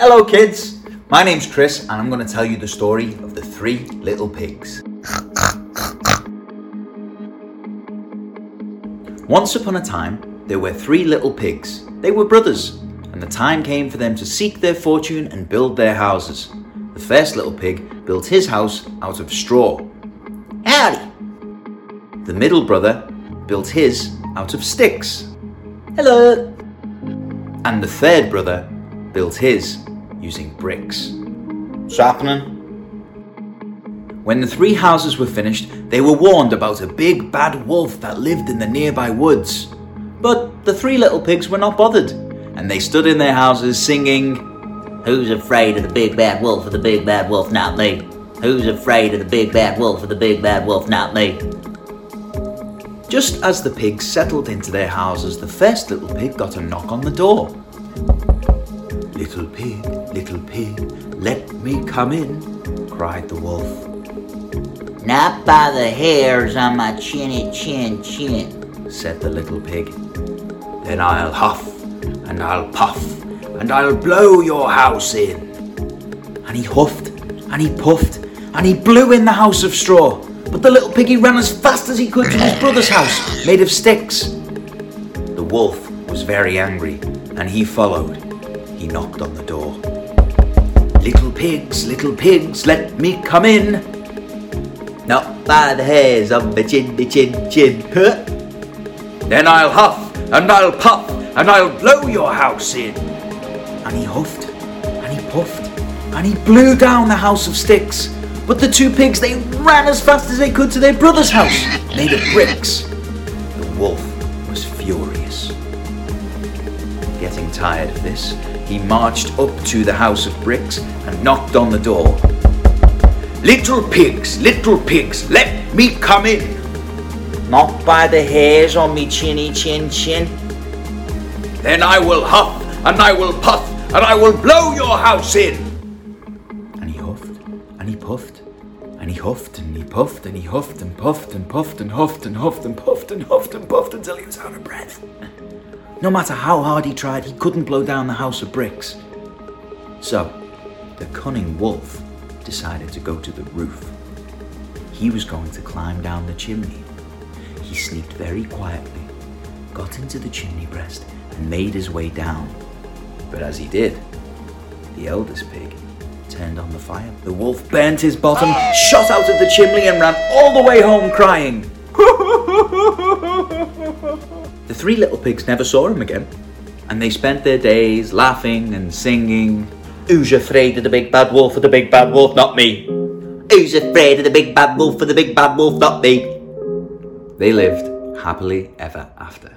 Hello, kids. My name's Chris, and I'm going to tell you the story of the three little pigs. Once upon a time, there were three little pigs. They were brothers, and the time came for them to seek their fortune and build their houses. The first little pig built his house out of straw. Howdy! The middle brother built his out of sticks. Hello! And the third brother built his using bricks. Sharpening. When the three houses were finished, they were warned about a big bad wolf that lived in the nearby woods. But the three little pigs were not bothered, and they stood in their houses singing, Who's afraid of the big bad wolf? Of the big bad wolf? Not me. Who's afraid of the big bad wolf? Of the big bad wolf? Not me. Just as the pigs settled into their houses, the first little pig got a knock on the door. Little pig, little pig, let me come in, cried the wolf. Not by the hairs on my chinny chin chin, said the little pig. Then I'll huff and I'll puff and I'll blow your house in. And he huffed and he puffed and he blew in the house of straw. But the little piggy ran as fast as he could to his brother's house, made of sticks. The wolf was very angry and he followed. He knocked on the door. Little pigs, little pigs, let me come in. Not by the hairs of my chin, my chin, chin. Huh? Then I'll huff and I'll puff and I'll blow your house in. And he huffed and he puffed and he blew down the house of sticks. But the two pigs, they ran as fast as they could to their brother's house, made of bricks. The wolf was furious. Getting tired of this, he marched up to the house of bricks and knocked on the door. Little pigs, little pigs, let me come in. Not by the hairs on me chinny chin chin. Then I will huff and I will puff and I will blow your house in. And he huffed and he puffed and he huffed and he puffed and he huffed and puffed and puffed and huffed and huffed and puffed and huffed and puffed until he was out of breath. No matter how hard he tried, he couldn't blow down the house of bricks. So, the cunning wolf decided to go to the roof. He was going to climb down the chimney. He sneaked very quietly, got into the chimney breast, and made his way down. But as he did, the eldest pig turned on the fire. The wolf burnt his bottom, ah! shot out of the chimney, and ran all the way home crying. the three little pigs never saw him again, and they spent their days laughing and singing. Who's afraid of the big bad wolf? Of the big bad wolf, not me. Who's afraid of the big bad wolf? Of the big bad wolf, not me. They lived happily ever after.